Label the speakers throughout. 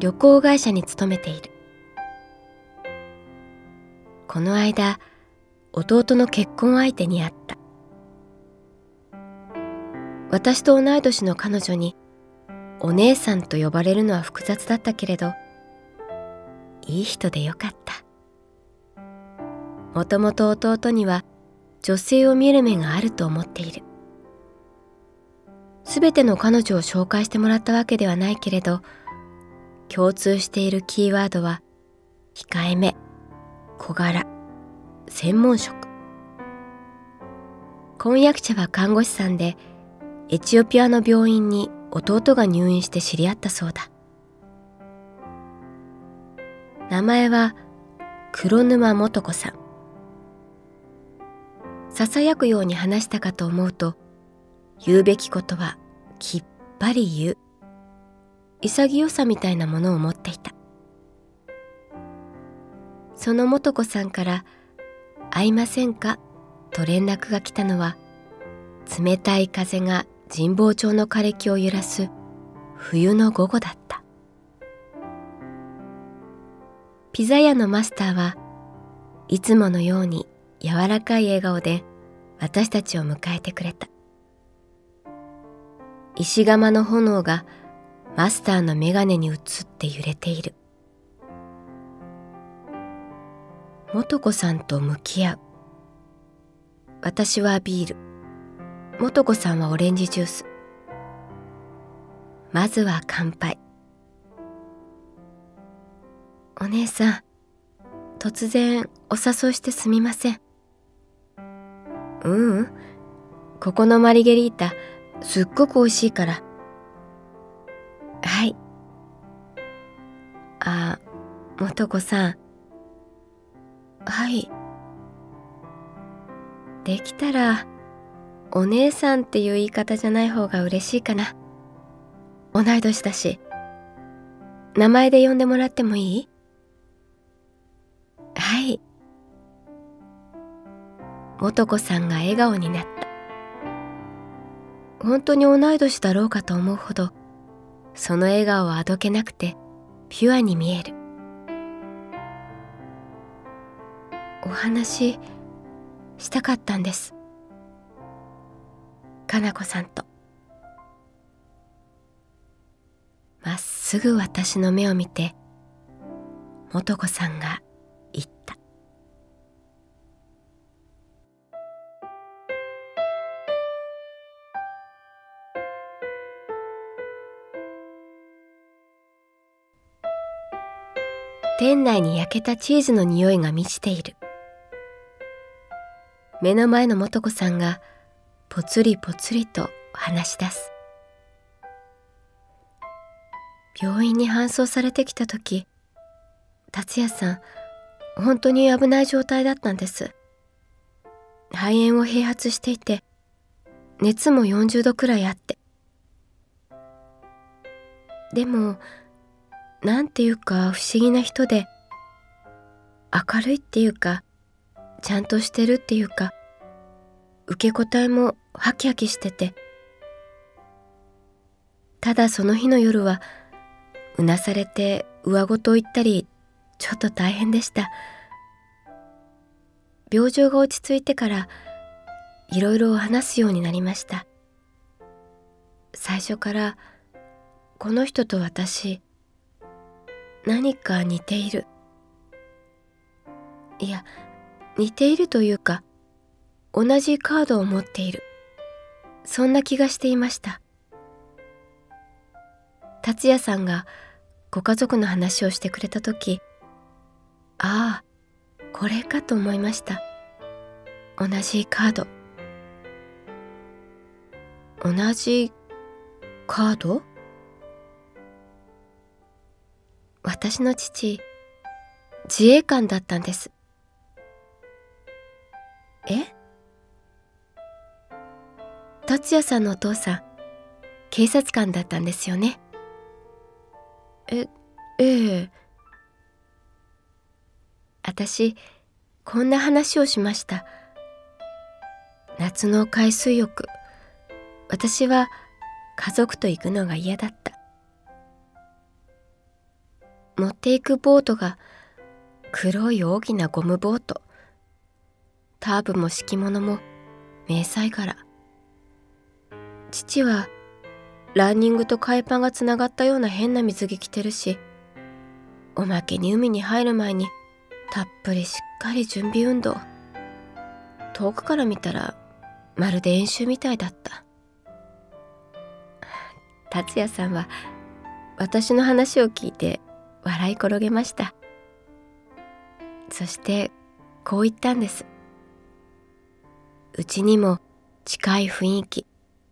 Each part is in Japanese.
Speaker 1: 旅行会社に勤めている。この間弟の結婚相手に会った。私と同い年の彼女にお姉さんと呼ばれるのは複雑だったけれどいい人でよかった。もともと弟には女性を見る目があると思っている。すべての彼女を紹介してもらったわけではないけれど共通しているキーワードは控えめ小柄専門職。婚約者は看護師さんでエチオピアの病院に弟が入院して知り合ったそうだ。名前は黒沼素子さん。ささやくように話したかと思うと言うべきことはきっぱり言う。潔さみたいなものを持っていたその素子さんから「会いませんか?」と連絡が来たのは冷たい風が神保町の枯れ木を揺らす冬の午後だったピザ屋のマスターはいつものように柔らかい笑顔で私たちを迎えてくれた石窯の炎がマスターの眼鏡に映って揺れている。素子さんと向き合う。私はビール。素子さんはオレンジジュース。まずは乾杯。お姉さん突然お誘いしてすみません。ううん、ここのマリゲリータすっごく美味しいから。はい。あ、素子さん。はい。できたら、お姉さんっていう言い方じゃない方が嬉しいかな。同い年だし。名前で呼んでもらってもいい？はい。素子さんが笑顔になった。本当に同い年だろうかと思うほどその笑顔はあどけなくてピュアに見える。お話したかったんです。かなこさんと。まっすぐ私の目を見て素子さんが店内に焼けたチーズの匂いが満ちている。目の前の素子さんがぽつりぽつりと話し出す。病院に搬送されてきた時達也さん本当に危ない状態だったんです。肺炎を併発していて熱も40度くらいあって。でもなんていうか不思議な人で明るいっていうかちゃんとしてるっていうか受け答えもハキハキしててただその日の夜はうなされて上ごと言ったりちょっと大変でした。病状が落ち着いてからいろいろ話すようになりました。最初からこの人と私何か似ている。いや似ているというか同じカードを持っている。そんな気がしていました。達也さんがご家族の話をしてくれた時ああこれかと思いました。同じカード。同じカード？私の父自衛官だったんです。え？達也さんのお父さん警察官だったんですよね。えええ。私こんな話をしました。夏の海水浴。私は家族と行くのが嫌だった乗っていくボートが黒い大きなゴムボート。タープも敷物も迷彩柄。父はランニングと海パンがつながったような変な水着着てるしおまけに海に入る前にたっぷりしっかり準備運動。遠くから見たらまるで演習みたいだった。達也さんは私の話を聞いて笑い転げました。そしてこう言ったんです。うちにも近い雰囲気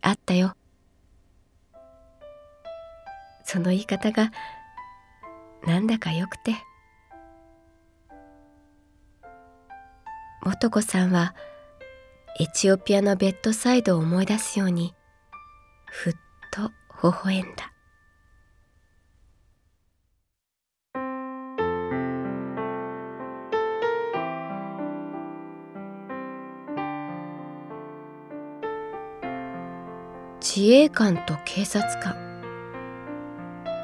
Speaker 1: あったよ。その言い方がなんだかよくて。素子さんはエチオピアのベッドサイドを思い出すようにふっと微笑んだ。自衛官と警察官。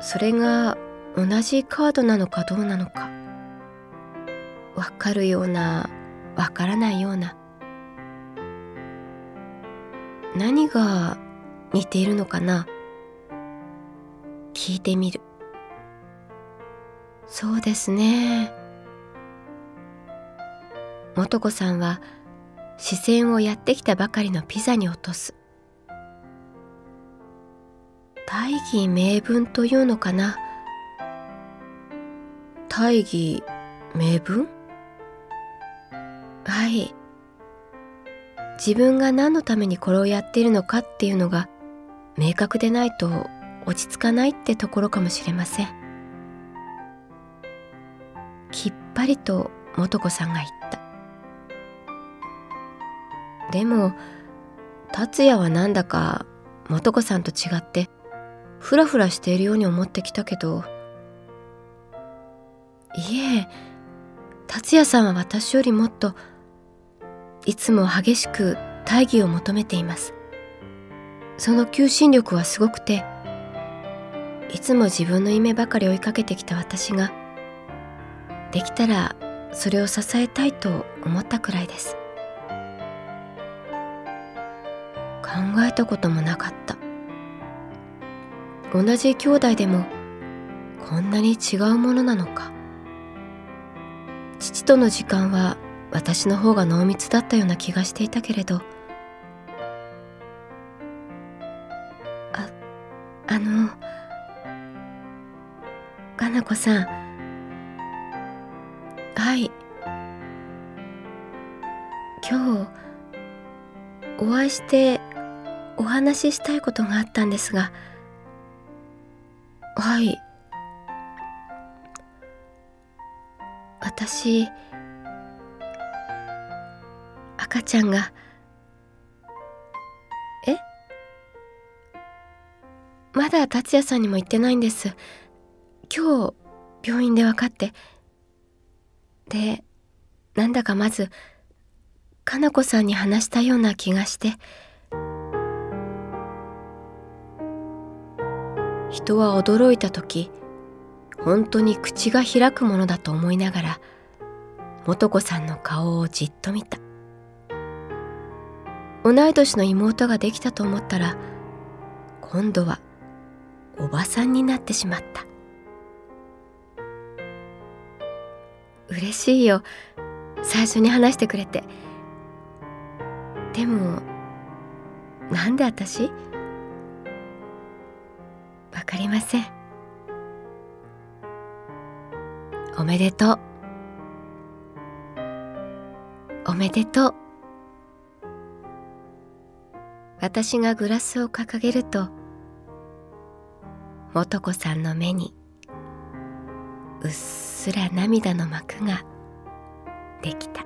Speaker 1: それが同じカードなのかどうなのか。わかるようなわからないような。何が似ているのかな？聞いてみる。そうですね。素子さんは視線をやってきたばかりのピザに落とす。大義名分というのかな？大義名分？はい。自分が何のためにこれをやっているのかっていうのが明確でないと落ち着かないってところかもしれません。きっぱりと素子さんが言った。でも達也はなんだか素子さんと違ってふらふらしているように思ってきたけどいえ達也さんは私よりもっといつも激しく大義を求めています。その求心力はすごくていつも自分の夢ばかり追いかけてきた私ができたらそれを支えたいと思ったくらいです。考えたこともなかった。同じ兄弟でもこんなに違うものなのか。父との時間は私の方が濃密だったような気がしていたけれど。ああのかなこさん。はい。今日お会いしてお話ししたいことがあったんですが。はい。私赤ちゃんがえ？まだ達也さんにも言ってないんです。今日病院で分かって。でなんだかまずかな子さんに話したような気がして。人は驚いた時本当に口が開くものだと思いながら素子さんの顔をじっと見た。同い年の妹ができたと思ったら今度はおばさんになってしまった。嬉しいよ。最初に話してくれて。でもなんで私？かりません。おめでとう。おめでとう。私がグラスを掲げると素子さんの目にうっすら涙の幕ができた。